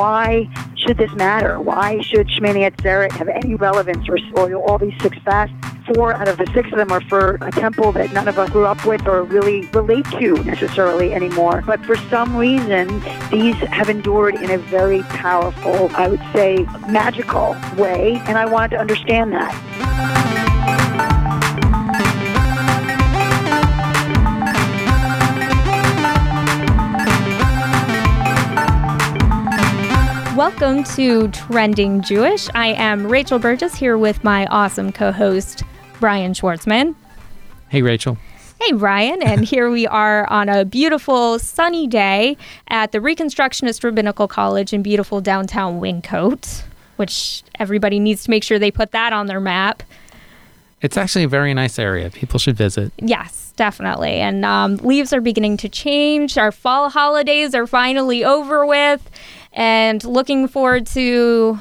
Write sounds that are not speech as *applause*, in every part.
why should this matter? Why should Shemini Atzeret have any relevance or, or all these six fasts? Four out of the six of them are for a temple that none of us grew up with or really relate to necessarily anymore. But for some reason, these have endured in a very powerful, I would say, magical way. And I wanted to understand that. Welcome to Trending Jewish. I am Rachel Burgess here with my awesome co host, Brian Schwartzman. Hey, Rachel. Hey, Brian. And here we are on a beautiful sunny day at the Reconstructionist Rabbinical College in beautiful downtown Wyncote, which everybody needs to make sure they put that on their map. It's actually a very nice area. People should visit. Yes, definitely. And um, leaves are beginning to change. Our fall holidays are finally over with. And looking forward to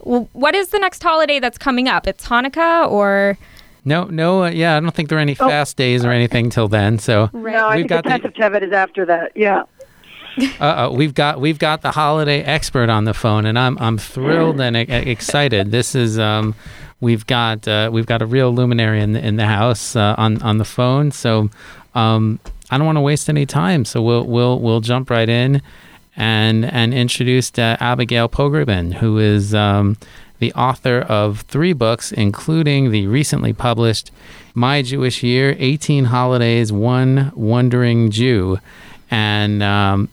well, what is the next holiday that's coming up? It's Hanukkah or. No, no, uh, yeah, I don't think there are any Oh. fast days or anything till then. So, Right. No, I We've think got the the- 10th of Tevet is after that. Yeah. *laughs* uh, we've got we've got the holiday expert on the phone, and I'm I'm thrilled and e- excited. This is um, we've got uh, we've got a real luminary in the, in the house uh, on on the phone. So, um, I don't want to waste any time. So we'll we'll we'll jump right in, and and introduce uh, Abigail Pogrebin, who is um, the author of three books, including the recently published My Jewish Year 18 Holidays, One Wandering Jew. And um,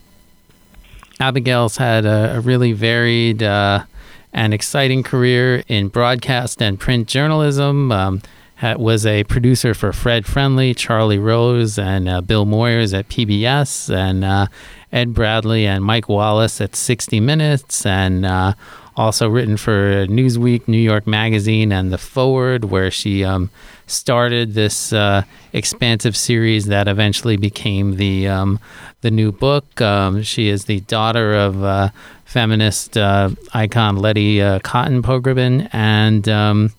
Abigail's had a, a really varied uh, and exciting career in broadcast and print journalism. Um, was a producer for Fred Friendly, Charlie Rose, and uh, Bill Moyers at PBS, and uh, Ed Bradley and Mike Wallace at 60 Minutes, and uh, also written for Newsweek, New York Magazine, and The Forward, where she um, started this uh, expansive series that eventually became the um, the new book. Um, she is the daughter of uh, feminist uh, icon Letty Cottin Pogrebin, and um,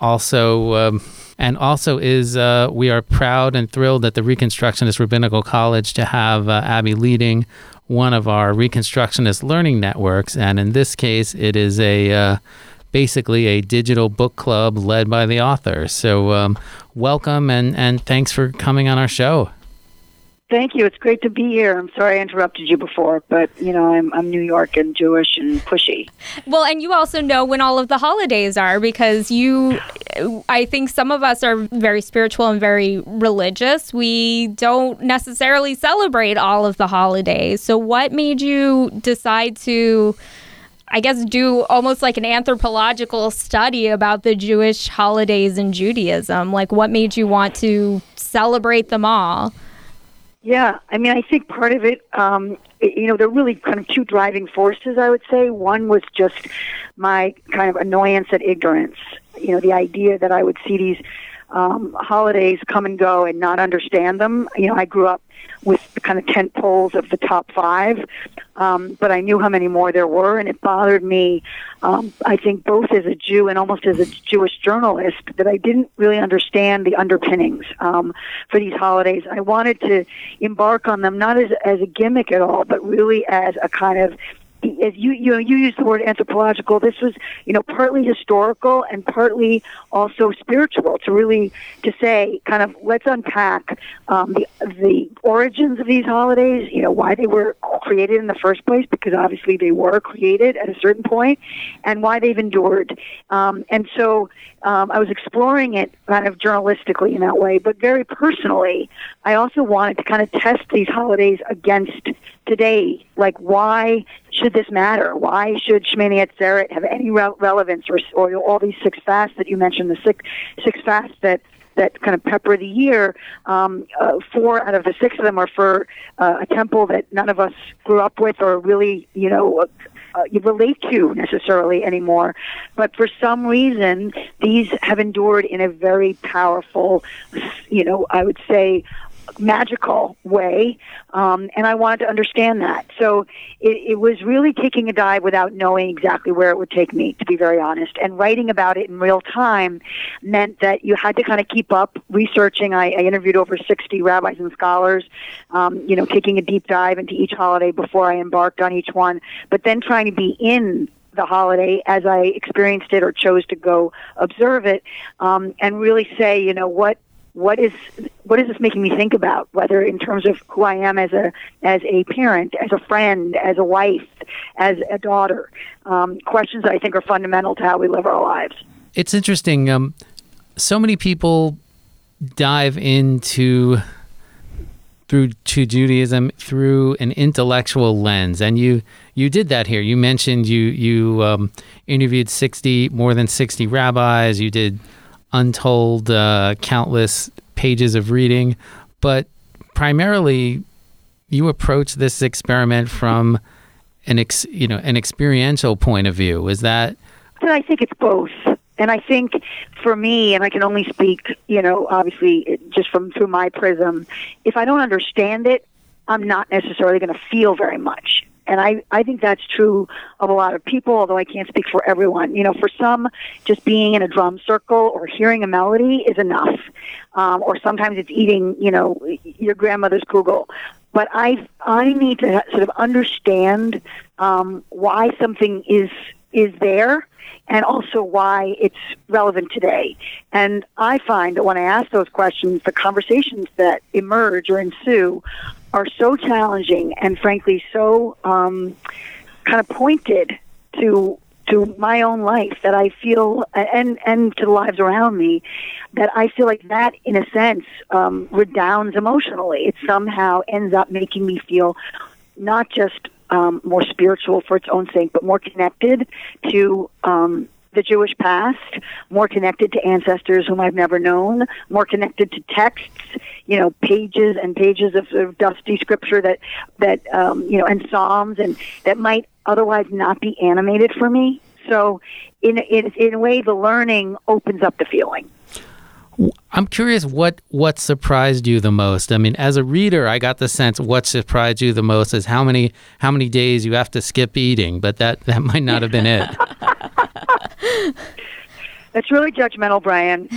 also. Um, and also is uh, we are proud and thrilled at the Reconstructionist Rabbinical College to have uh, Abby leading one of our Reconstructionist learning networks, and in this case, it is a uh, basically a digital book club led by the author. So, um, welcome and and thanks for coming on our show. Thank you. It's great to be here. I'm sorry I interrupted you before, but you know I'm I'm New York and Jewish and pushy. Well, and you also know when all of the holidays are because you, I think some of us are very spiritual and very religious. We don't necessarily celebrate all of the holidays. So, what made you decide to, I guess, do almost like an anthropological study about the Jewish holidays in Judaism? Like, what made you want to celebrate them all? Yeah, I mean I think part of it, um, you know, there are really kind of two driving forces. I would say one was just my kind of annoyance at ignorance. You know, the idea that I would see these um, holidays come and go and not understand them. You know, I grew up with the kind of tent poles of the top five, um, but I knew how many more there were, and it bothered me. Um, I think both as a Jew and almost as a Jewish journalist that I didn't really understand the underpinnings um, for these holidays. I wanted to embark on them not as as a gimmick at all, but really as a kind of as you you know you used the word anthropological. This was you know partly historical and partly also spiritual. To really to say kind of let's unpack um, the the origins of these holidays. You know why they were created in the first place because obviously they were created at a certain point, and why they've endured. Um, and so um, I was exploring it kind of journalistically in that way, but very personally, I also wanted to kind of test these holidays against today. Like, why should this matter? Why should Shemini Atzeret have any re- relevance, or, or all these six fasts that you mentioned, the six six fasts that that kind of pepper the year. Um, uh, four out of the six of them are for uh, a temple that none of us grew up with or really, you know. Uh, you relate to necessarily anymore, but for some reason these have endured in a very powerful, you know, I would say, magical way, um, and I wanted to understand that. So it, it was really taking a dive without knowing exactly where it would take me, to be very honest. And writing about it in real time meant that you had to kind of keep up researching. I, I interviewed over 60 rabbis and scholars, um, you know, taking a deep dive into each holiday before I embarked on each one, but then trying to be in the holiday as I experienced it or chose to go observe it, um, and really say, you know, what what is what is this making me think about whether in terms of who I am as a as a parent as a friend as a wife as a daughter um, questions that I think are fundamental to how we live our lives it's interesting um, so many people dive into through to Judaism through an intellectual lens, and you you did that here. You mentioned you you um, interviewed sixty more than sixty rabbis. You did untold, uh, countless pages of reading, but primarily you approach this experiment from an ex, you know an experiential point of view. Is that? I think it's both. And I think for me, and I can only speak, you know, obviously just from through my prism, if I don't understand it, I'm not necessarily going to feel very much. And I, I think that's true of a lot of people, although I can't speak for everyone. You know, for some, just being in a drum circle or hearing a melody is enough. Um, or sometimes it's eating, you know, your grandmother's kugel. But I, I need to sort of understand um, why something is is there and also why it's relevant today. And I find that when I ask those questions, the conversations that emerge or ensue are so challenging and frankly so um, kind of pointed to to my own life that I feel and and to the lives around me that I feel like that in a sense um, redounds emotionally. It somehow ends up making me feel not just um, more spiritual for its own sake, but more connected to um, the Jewish past, more connected to ancestors whom I've never known, more connected to texts, you know, pages and pages of, of dusty scripture that that um, you know, and psalms, and that might otherwise not be animated for me. So, in in in a way, the learning opens up the feeling. I'm curious what what surprised you the most. I mean, as a reader, I got the sense what surprised you the most is how many how many days you have to skip eating, but that that might not have been it. *laughs* *laughs* That's really judgmental, Brian,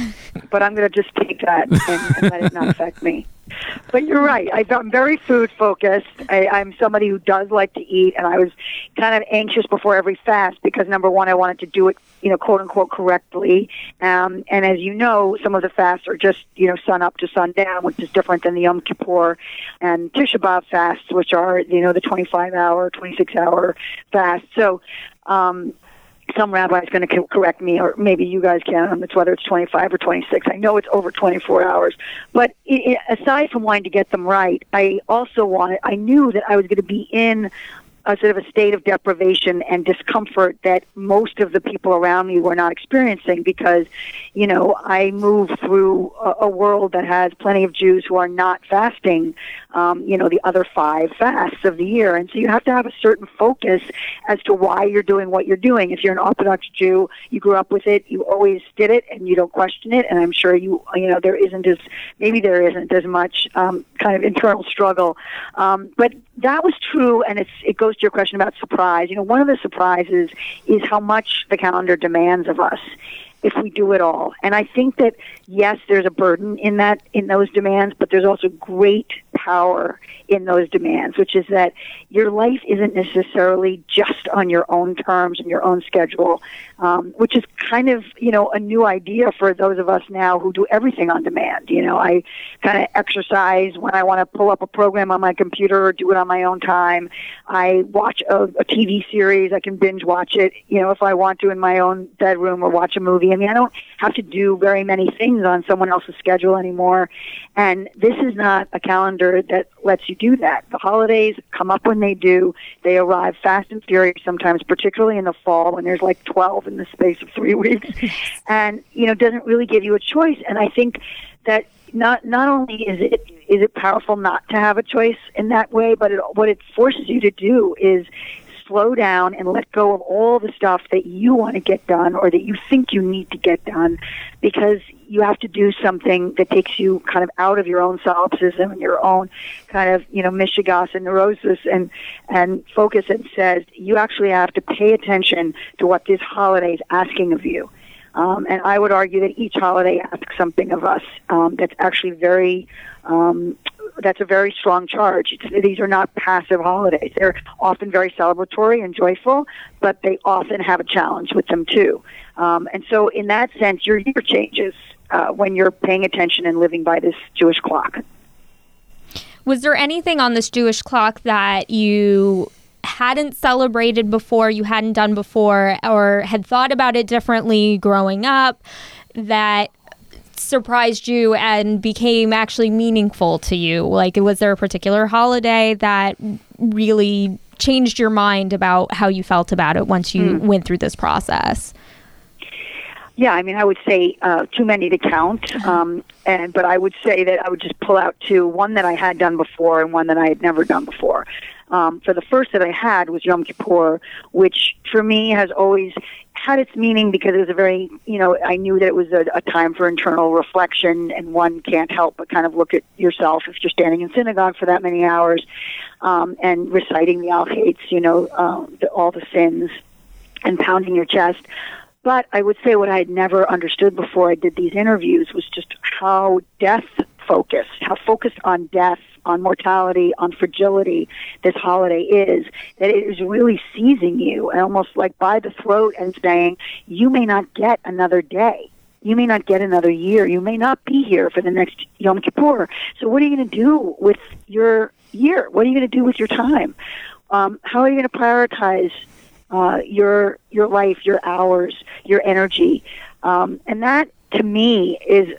but I'm going to just take that and, and let it not affect me. But you're right. I, am very food focused. I, I'm somebody who does like to eat, and I was kind of anxious before every fast because number one, I wanted to do it, you know, quote unquote correctly. Um, and as you know, some of the fasts are just, you know, sun up to sundown, which is different than the Yom Kippur and Tisha B'av fasts, which are, you know, the 25 hour, 26 hour fast. So, um, some rabbi is going to correct me, or maybe you guys can. It's whether it's 25 or 26. I know it's over 24 hours. But aside from wanting to get them right, I also wanted. I knew that I was going to be in a sort of a state of deprivation and discomfort that most of the people around me were not experiencing because, you know, I move through a, a world that has plenty of Jews who are not fasting, um, you know, the other five fasts of the year. And so you have to have a certain focus as to why you're doing what you're doing. If you're an Orthodox Jew, you grew up with it, you always did it, and you don't question it. And I'm sure you, you know, there isn't as, maybe there isn't as much um, kind of internal struggle. Um, but that was true, and it's, it goes to your question about surprise. You know, one of the surprises is how much the calendar demands of us if we do it all. And I think that yes, there's a burden in that in those demands, but there's also great power in those demands, which is that your life isn't necessarily just on your own terms and your own schedule, um, which is kind of you know a new idea for those of us now who do everything on demand. You know, I kind of exercise when I want to pull up a program on my computer or do it on my own time. I watch a, a TV series. I can binge watch it, you know, if I want to in my own bedroom or watch a movie. I mean, I don't have to do very many things on someone else's schedule anymore. And this is not a calendar that lets you do that. The holidays come up when they do. They arrive fast and furious sometimes, particularly in the fall when there's like 12 in the space of three *laughs* weeks. and, you know, doesn't really give you a choice. And I think that not not only is it is it powerful not to have a choice in that way, but it, what it forces you to do is slow down and let go of all the stuff that you want to get done or that you think you need to get done because you have to do something that takes you kind of out of your own solipsism and your own kind of, you know, mishigas and neurosis and, and focus and says you actually have to pay attention to what this holiday is asking of you. Um, and I would argue that each holiday asks something of us um, that's actually very um, that's a very strong charge. It's, these are not passive holidays. They're often very celebratory and joyful, but they often have a challenge with them too. Um, and so, in that sense, your year changes uh, when you're paying attention and living by this Jewish clock. Was there anything on this Jewish clock that you hadn't celebrated before, you hadn't done before, or had thought about it differently growing up that surprised you and became actually meaningful to you? Like, was there a particular holiday that really changed your mind about how you felt about it once you mm. went through this process? Yeah, I mean, I would say uh, too many to count, uh-huh. um, and but I would say that I would just pull out two: one that I had done before, and one that I had never done before. Um, for the first that I had was Yom Kippur, which for me has always had its meaning because it was a very, you know, I knew that it was a, a time for internal reflection, and one can't help but kind of look at yourself if you're standing in synagogue for that many hours um, and reciting the Al you know, um, the, all the sins and pounding your chest. But I would say what I had never understood before I did these interviews was just how death focused, how focused on death, on mortality, on fragility this holiday is, that it is really seizing you almost like by the throat and saying, you may not get another day. You may not get another year. You may not be here for the next Yom Kippur. So what are you going to do with your year? What are you going to do with your time? Um, how are you going to prioritize uh, your your life, your hours, your energy? Um, and that, to me, is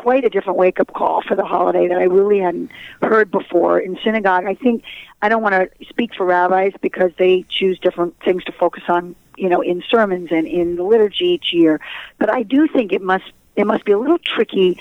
quite a different wake up call for the holiday that I really hadn't heard before in synagogue. I think I don't want to speak for rabbis because they choose different things to focus on, you know, in sermons and in the liturgy each year. But I do think it must it must be a little tricky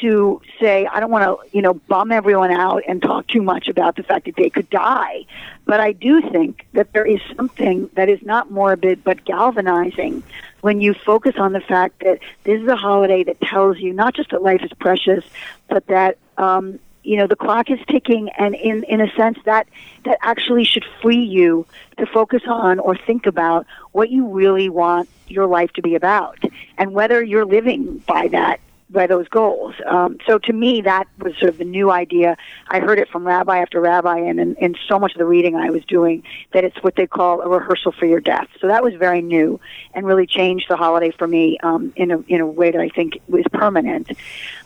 to say I don't want to, you know, bum everyone out and talk too much about the fact that they could die. But I do think that there is something that is not morbid but galvanizing when you focus on the fact that this is a holiday that tells you not just that life is precious, but that um, you know the clock is ticking, and in in a sense that that actually should free you to focus on or think about what you really want your life to be about, and whether you're living by that by those goals. Um, so to me, that was sort of the new idea. I heard it from rabbi after rabbi, and in, in so much of the reading I was doing, that it's what they call a rehearsal for your death. So that was very new and really changed the holiday for me um, in a in a way that I think permanent.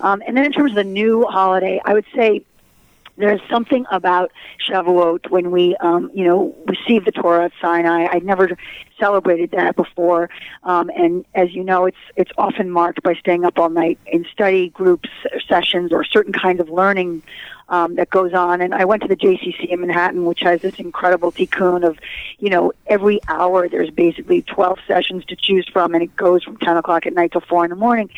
Um, and then in terms of the new holiday, I would say there's something about Shavuot when we, um, you know, receive the Torah at Sinai. I'd never celebrated that before, um, and as you know, it's it's often marked by staying up all night in study groups, sessions, or certain kinds of learning um, that goes on. And I went to the JCC in Manhattan, which has this incredible tikkun of, you know, every hour there's basically 12 sessions to choose from, and it goes from 10 o'clock at night till 4 in the morning.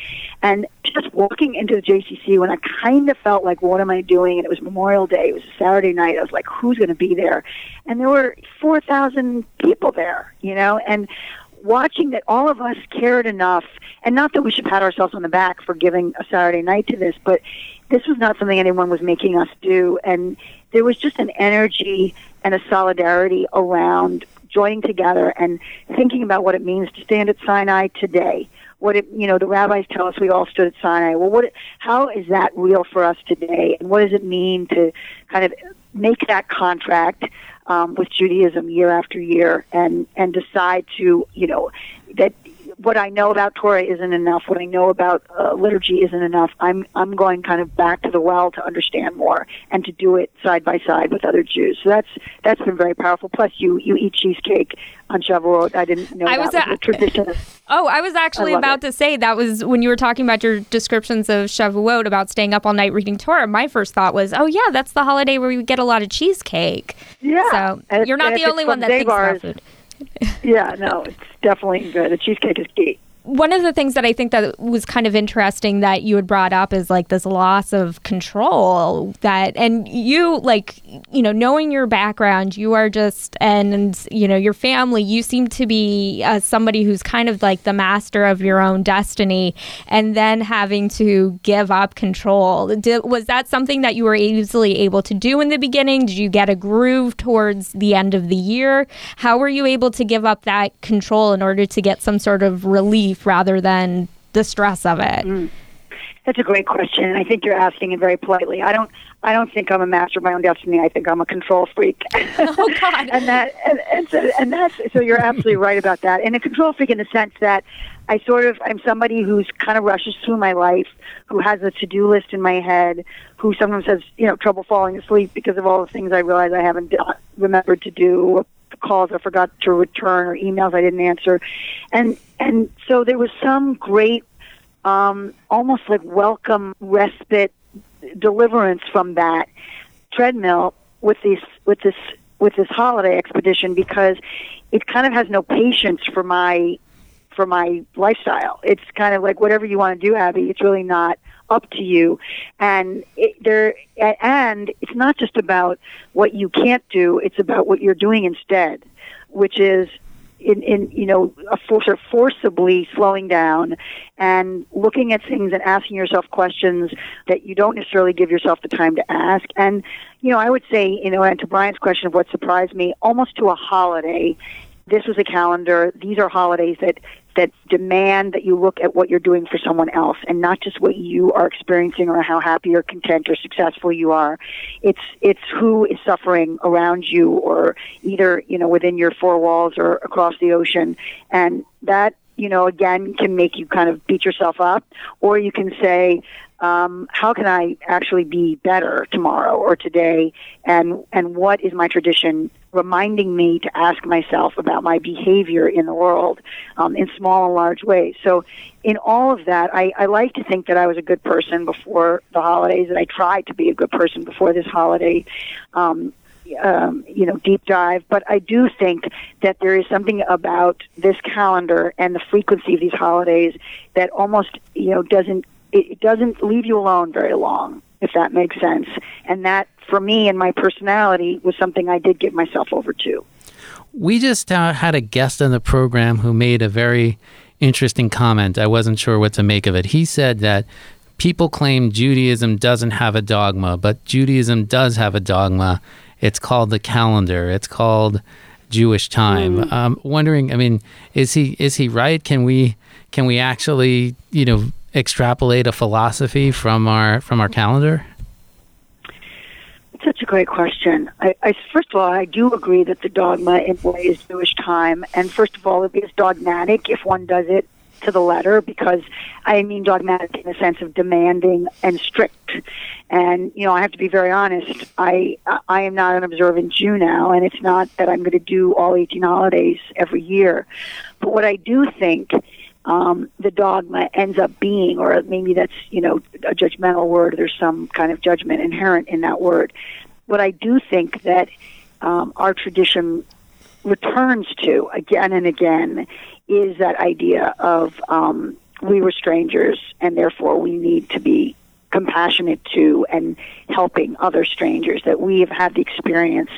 And just walking into the JCC when I kind of felt like, what am I doing? And it was Memorial Day. It was a Saturday night. I was like, who's going to be there? And there were 4,000 people there, you know, and watching that all of us cared enough, and not that we should pat ourselves on the back for giving a Saturday night to this, but this was not something anyone was making us do. And there was just an energy and a solidarity around joining together and thinking about what it means to stand at Sinai today. What it, you know, the rabbis tell us we all stood at Sinai. Well, what, how is that real for us today? And what does it mean to kind of make that contract um, with Judaism year after year and, and decide to, you know, that what I know about Torah isn't enough. What I know about uh, liturgy isn't enough. I'm I'm going kind of back to the well to understand more and to do it side by side with other Jews. So that's that's been very powerful. Plus, you you eat cheesecake on Shavuot. I didn't know I that was, was a, a tradition. *laughs* Oh, I was actually I about it. to say that was when you were talking about your descriptions of Shavuot about staying up all night reading Torah. My first thought was, oh yeah, that's the holiday where we get a lot of cheesecake. Yeah. So you're not the only one that thinks about food. yeah, no, *laughs* it's definitely good. The cheesecake is key. One of the things that I think that was kind of interesting that you had brought up is like this loss of control that, and you like, you know, knowing your background, you are just, and, you know, your family, you seem to be uh, somebody who's kind of like the master of your own destiny and then having to give up control. Did, was that something that you were easily able to do in the beginning? Did you get a groove towards the end of the year? How were you able to give up that control in order to get some sort of relief rather than the stress of it? Mm. That's a great question, and I think you're asking it very politely. I don't, I don't think I'm a master of my own destiny. I think I'm a control freak. *laughs* Oh God! *laughs* and that, and, and, so, and that's so you're absolutely right about that. And a control freak in the sense that I sort of I'm somebody who's kind of rushes through my life, who has a to-do list in my head, who sometimes has you know trouble falling asleep because of all the things I realize I haven't done, remembered to do, calls I forgot to return, or emails I didn't answer, and and so there was some great, um, almost like welcome respite, deliverance from that treadmill with this with this with this holiday expedition because it kind of has no patience for my for my lifestyle. It's kind of like whatever you want to do, Abby. It's really not up to you, and it, there and it's not just about what you can't do. It's about what you're doing instead, which is in, in you know a force or forcibly slowing down and looking at things and asking yourself questions that you don't necessarily give yourself the time to ask and you know i would say you know and to brian's question of what surprised me almost to a holiday this was a calendar these are holidays that that demand that you look at what you're doing for someone else and not just what you are experiencing or how happy or content or successful you are. It's it's who is suffering around you or either, you know, within your four walls or across the ocean. And that, you know, again can make you kind of beat yourself up or you can say, um, how can I actually be better tomorrow or today? And and what is my tradition reminding me to ask myself about my behavior in the world um, in small and large ways. So, in all of that, I, I like to think that I was a good person before the holidays, that I tried to be a good person before this holiday. Um, um, you know, deep dive, but I do think that there is something about this calendar and the frequency of these holidays that almost, you know, doesn't it doesn't leave you alone very long, if that makes sense. And that for me and my personality was something I did give myself over to. We just uh, had a guest on the program who made a very interesting comment. I wasn't sure what to make of it. He said that people claim Judaism doesn't have a dogma, but Judaism does have a dogma. It's called the calendar. It's called Jewish time. Mm. Um, wondering, I mean, is he is he right? Can we can we actually, you know, extrapolate a philosophy from our from our calendar? such a great question. I, I, first of all, I do agree that the dogma is Jewish time, and first of all, it is dogmatic if one does it to the letter, because I mean dogmatic in the sense of demanding and strict. And you know, I have to be very honest. I I am not an observant Jew now, and it's not that I'm going to do all 18 holidays every year. But what I do think um, the dogma ends up being, or maybe that's you know a judgmental word. There's some kind of judgment inherent in that word. What I do think that um, our tradition returns to again and again is that idea of um, we were strangers and therefore we need to be compassionate to and helping other strangers that we have had the experience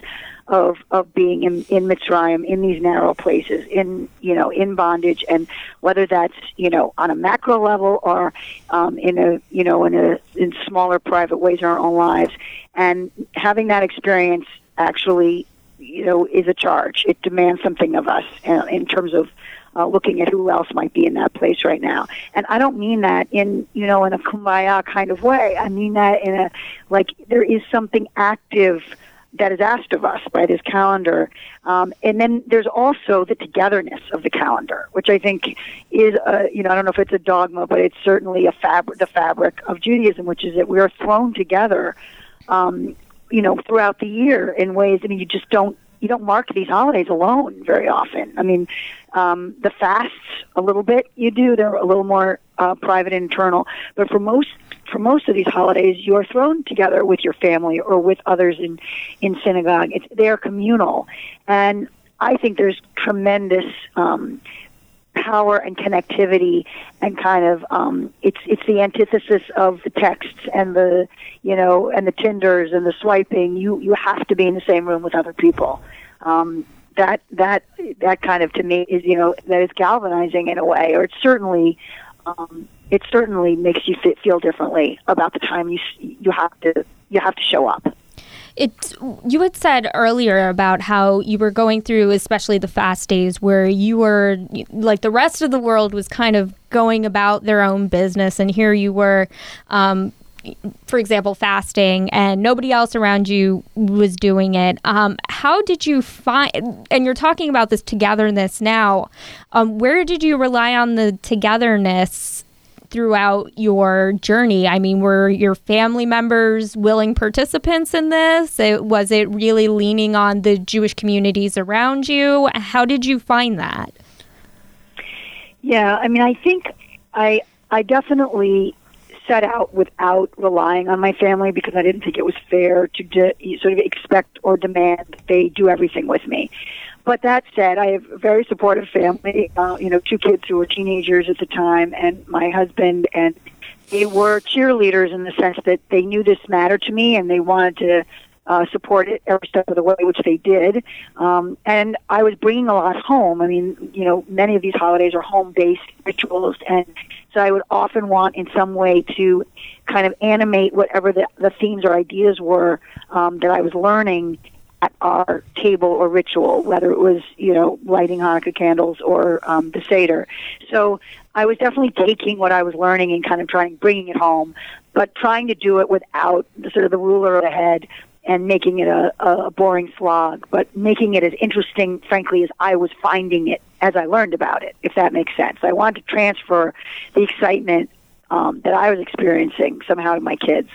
of of being in in Mitzrayim in these narrow places in you know in bondage and whether that's you know on a macro level or um, in a you know in a in smaller private ways in our own lives and having that experience actually you know is a charge it demands something of us uh, in terms of uh, looking at who else might be in that place right now. And I don't mean that in you know in a kumbaya kind of way. I mean that in a like there is something active that is asked of us by this calendar. Um, and then there's also the togetherness of the calendar, which I think is, a, you know, I don't know if it's a dogma, but it's certainly a fabric, the fabric of Judaism, which is that we are thrown together, um, you know, throughout the year in ways. I mean, you just don't you don't mark these holidays alone very often. I mean, um, the fasts a little bit you do; they're a little more uh, private and internal. But for most for most of these holidays, you are thrown together with your family or with others in in synagogue. It's they're communal, and I think there's tremendous um, power and connectivity and kind of um, it's it's the antithesis of the texts and the you know and the tinders and the swiping. You you have to be in the same room with other people. Um, that that that kind of to me is you know that is galvanizing in a way, or it's certainly um, it certainly makes you feel differently about the time you you have to you have to show up. It you had said earlier about how you were going through especially the fast days where you were like the rest of the world was kind of going about their own business and here you were um, for example, fasting, and nobody else around you was doing it. Um, how did you find? And you're talking about this togetherness now. Um, where did you rely on the togetherness throughout your journey? I mean, were your family members willing participants in this? It, was it really leaning on the Jewish communities around you? How did you find that? Yeah, I mean, I think I I definitely set out without relying on my family because I didn't think it was fair to de- sort of expect or demand they do everything with me. But that said, I have a very supportive family. Uh, you know, two kids who were teenagers at the time, and my husband, and they were cheerleaders in the sense that they knew this mattered to me, and they wanted to uh, support it every step of the way, which they did. Um, and I was bringing a lot home. I mean, you know, many of these holidays are home-based rituals, and so I would often want, in some way, to kind of animate whatever the, the themes or ideas were um, that I was learning at our table or ritual, whether it was, you know, lighting Hanukkah candles or um, the Seder. So I was definitely taking what I was learning and kind of trying, bringing it home, but trying to do it without sort of the ruler of the head and making it a, a boring slog, but making it as interesting, frankly, as I was finding it as I learned about it, if that makes sense. I wanted to transfer the excitement um, that I was experiencing somehow to my kids.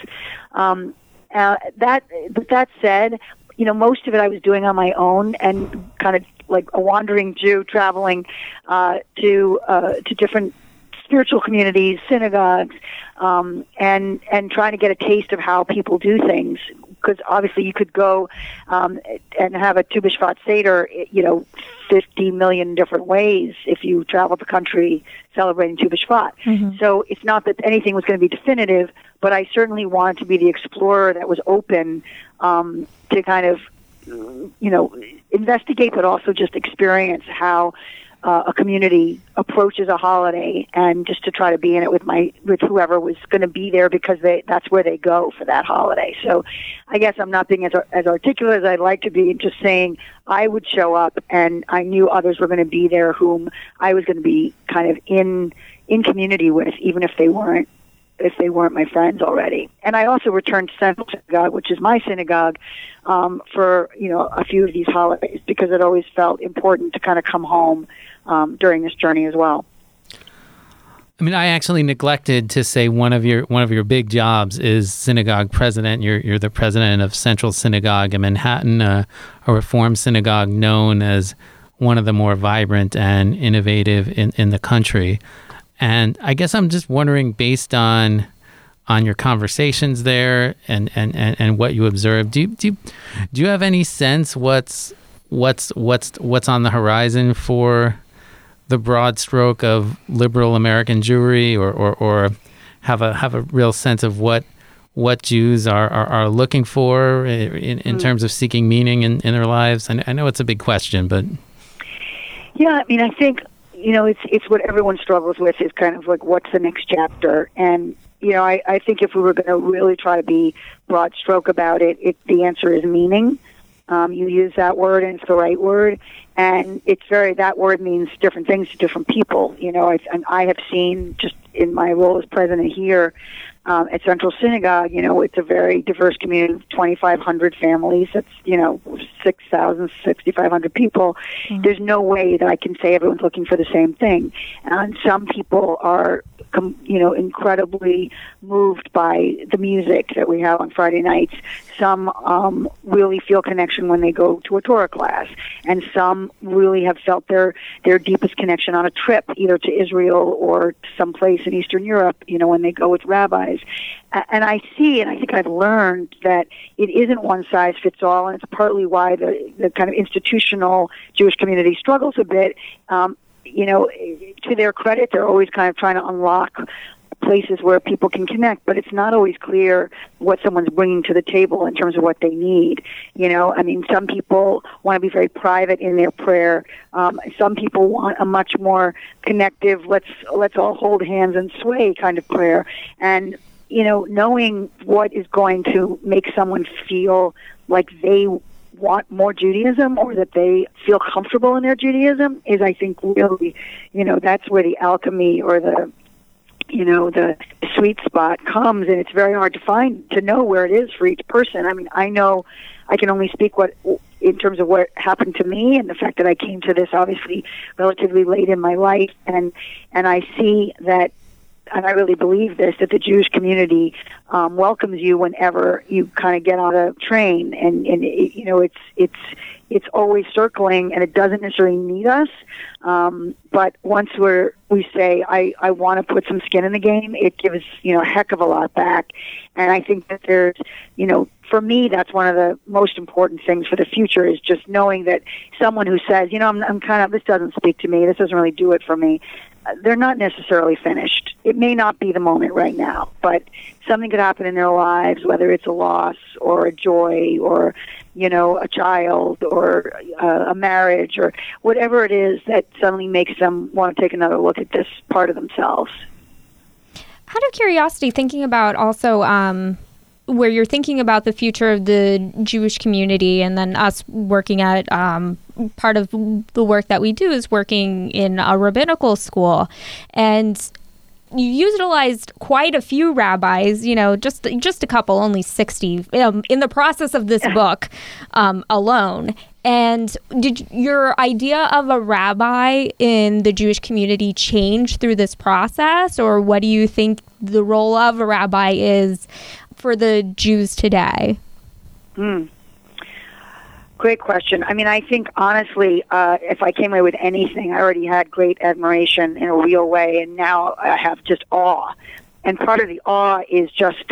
Um, uh, that, but that said, you know, most of it I was doing on my own and kind of like a wandering Jew traveling uh, to uh, to different spiritual communities, synagogues, um, and and trying to get a taste of how people do things. Because obviously, you could go um, and have a Tu B'Shvat Seder, you know, 50 million different ways if you travel the country celebrating Tu B'Shvat. Mm-hmm. So it's not that anything was going to be definitive, but I certainly wanted to be the explorer that was open um, to kind of, you know, investigate, but also just experience how uh, a community approaches a holiday, and just to try to be in it with my with whoever was going to be there because they that's where they go for that holiday. So, I guess I'm not being as as articulate as I'd like to be. Just saying I would show up, and I knew others were going to be there whom I was going to be kind of in in community with, even if they weren't if they weren't my friends already. And I also returned to Central Synagogue, which is my synagogue, um, for you know a few of these holidays because it always felt important to kind of come home um, during this journey as well. I mean, I actually neglected to say one of your one of your big jobs is synagogue president. You're you're the president of Central Synagogue in Manhattan, uh, a Reform synagogue known as one of the more vibrant and innovative in, in the country. And I guess I'm just wondering, based on on your conversations there and, and, and, and what you observed, do you, do you, do you have any sense what's what's what's what's on the horizon for the broad stroke of liberal American Jewry, or, or, or have a have a real sense of what what Jews are, are, are looking for in, in mm. terms of seeking meaning in, in their lives? I, I know it's a big question, but yeah, I mean, I think you know, it's it's what everyone struggles with is kind of like what's the next chapter. And you know, I, I think if we were going to really try to be broad stroke about it, it the answer is meaning. Um, you use that word and it's the right word, and it's very that word means different things to different people. You know, I, and I have seen just in my role as president here um, at Central Synagogue, you know, it's a very diverse community of 2,500 families. It's, you know, 6,000, 6,500 people. Mm-hmm. There's no way that I can say everyone's looking for the same thing. And some people are com- you know, incredibly moved by the music that we have on Friday nights. Some um, really feel connection when they go to a Torah class, and some really have felt their their deepest connection on a trip, either to Israel or someplace in Eastern Europe. You know, when they go with rabbis. And I see, and I think I've learned that it isn't one size fits all, and it's partly why the the kind of institutional Jewish community struggles a bit. Um, you know, to their credit, they're always kind of trying to unlock places where people can connect, but it's not always clear what someone's bringing to the table in terms of what they need. You know, I mean, some people want to be very private in their prayer. Um, some people want a much more connective, let's let's all hold hands and sway kind of prayer. And you know, knowing what is going to make someone feel like they want more Judaism or that they feel comfortable in their Judaism is, I think, really, you know, that's where the alchemy or the you know the sweet spot comes and it's very hard to find to know where it is for each person. I mean i know i can only speak what in terms of what happened to me and the fact that i came to this obviously relatively late in my life and and i see that and I really believe this that the Jewish community um, welcomes you whenever you kind of get on a train, and and it, you know it's it's it's always circling, and it doesn't necessarily need us. Um, but once we're we say I I want to put some skin in the game, it gives you know a heck of a lot back, and I think that there's you know for me that's one of the most important things for the future is just knowing that someone who says you know I'm I'm kind of this doesn't speak to me, this doesn't really do it for me they're not necessarily finished. It may not be the moment right now, but something could happen in their lives, whether it's a loss or a joy or, you know, a child or uh, a marriage or whatever it is that suddenly makes them want to take another look at this part of themselves. Out of curiosity, thinking about also um, where you're thinking about the future of the Jewish community, and then us working at um, part of the work that we do is working in a rabbinical school, and you utilized quite a few rabbis, you know, just just a couple, only 60 um, in the process of this book um, alone. And did your idea of a rabbi in the Jewish community change through this process, or what do you think the role of a rabbi is for the Jews today? Hmm. Great question. I mean, I think honestly, uh, if I came away with anything, I already had great admiration in a real way, and now I have just awe. And part of the awe is just,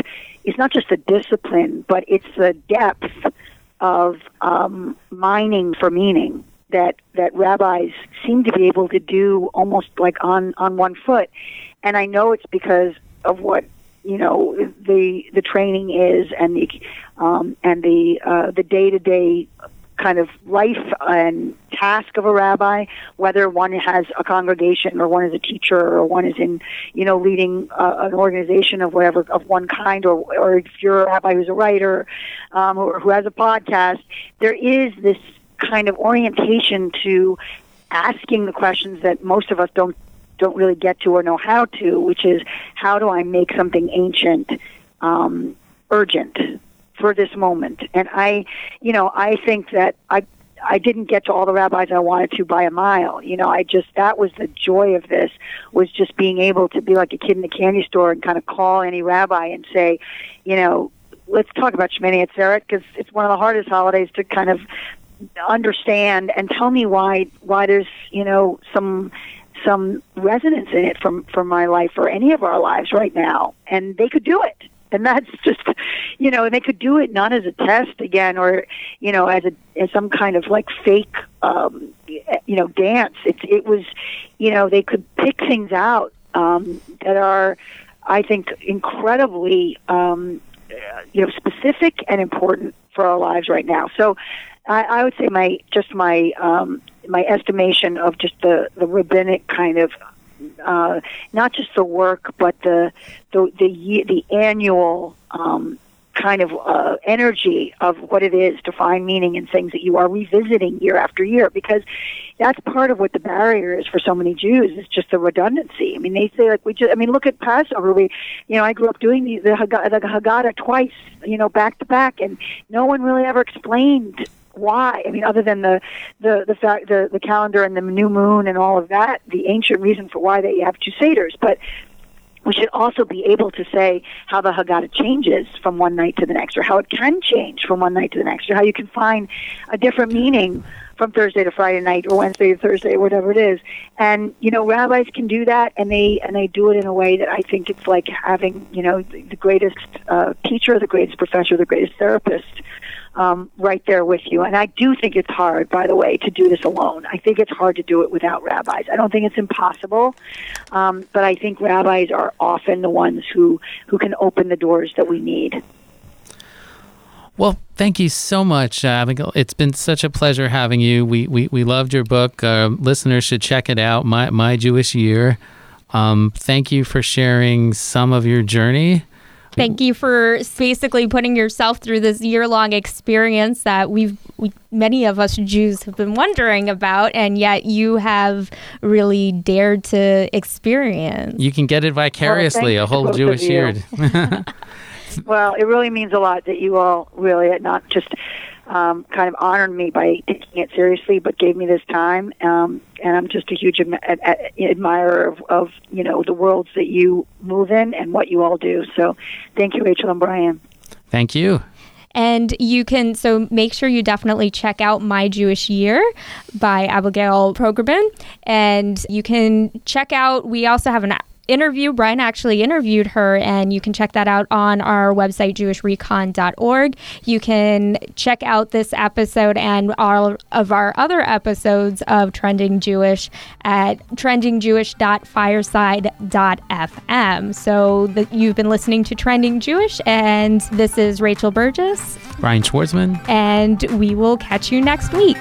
it's not just the discipline, but it's the depth of um, mining for meaning that that rabbis seem to be able to do almost like on on one foot. And I know it's because of what you know the the training is and the um, and the uh, the day to day kind of life and task of a rabbi, whether one has a congregation or one is a teacher or one is in, you know, leading uh, an organization of whatever of one kind, or or if you're a rabbi who's a writer um, or who has a podcast, there is this kind of orientation to asking the questions that most of us don't don't really get to or know how to, which is how do I make something ancient um, urgent for this moment? And I, you know, I think that I I didn't get to all the rabbis I wanted to by a mile. You know, I just that was the joy of this was just being able to be like a kid in the candy store and kind of call any rabbi and say, you know, let's talk about Shemini Atzeret because it's one of the hardest holidays to kind of understand and tell me why why there's you know some some resonance in it from from my life or any of our lives right now. And they could do it. And *laughs* that's just you know and they could do it not as a test again or you know as a as some kind of like fake um you know dance. It it was you know they could pick things out um that are i think incredibly um you know specific and important for our lives right now. So i i would say my just my um my estimation of just the the rabbinic kind of uh, not just the work, but the the the, the annual um, kind of uh, energy of what it is to find meaning in things that you are revisiting year after year because that's part of what the barrier is for so many Jews is just the redundancy. I mean, they say like we just I mean, look at Passover. We, you know, I grew up doing the the Haggadah, the Haggadah twice, you know, back to back, and no one really ever explained why. I mean, other than the the the fact the the calendar and the new moon and all of that, the ancient reason for why they have two seders, but we should also be able to say how the Haggadah changes from one night to the next, or how it can change from one night to the next, or how you can find a different meaning from Thursday to Friday night, or Wednesday to Thursday, or whatever it is. And you know, rabbis can do that, and they and they do it in a way that I think it's like having you know the, the greatest uh, teacher, the greatest professor, the greatest therapist um, right there with you. And I do think it's hard, by the way, to do this alone. I think it's hard to do it without rabbis. I don't think it's impossible, um, but I think rabbis are often the ones who, who can open the doors that we need. Well, thank you so much, uh, Abigail. It's been such a pleasure having you. We we, we loved your book. Uh, listeners should check it out. My My Jewish Year. Um, thank you for sharing some of your journey. Thank you for basically putting yourself through this year-long experience that we've we, many of us Jews have been wondering about, and yet you have really dared to experience. You can get it vicariously, Well, a whole Jewish year. *laughs* *laughs* Well, it really means a lot that you all really not just um, kind of honored me by taking it seriously, but gave me this time. Um, and I'm just a huge admi- ad- ad- admirer of, of you know the worlds that you move in and what you all do. So, thank you, Rachel and Brian. thank you. And you can, so make sure you definitely check out My Jewish Year by Abigail Pogrebin. And you can check out, we also have an interview. Brian actually interviewed her, and you can check that out on our website, jewishrecon.org. You can check out this episode and all of our other episodes of Trending Jewish at trendingjewish.fireside.fm. So the, you've been listening to Trending Jewish, and this is Rachel Burgess, Brian Schwartzman. and we will catch you next week.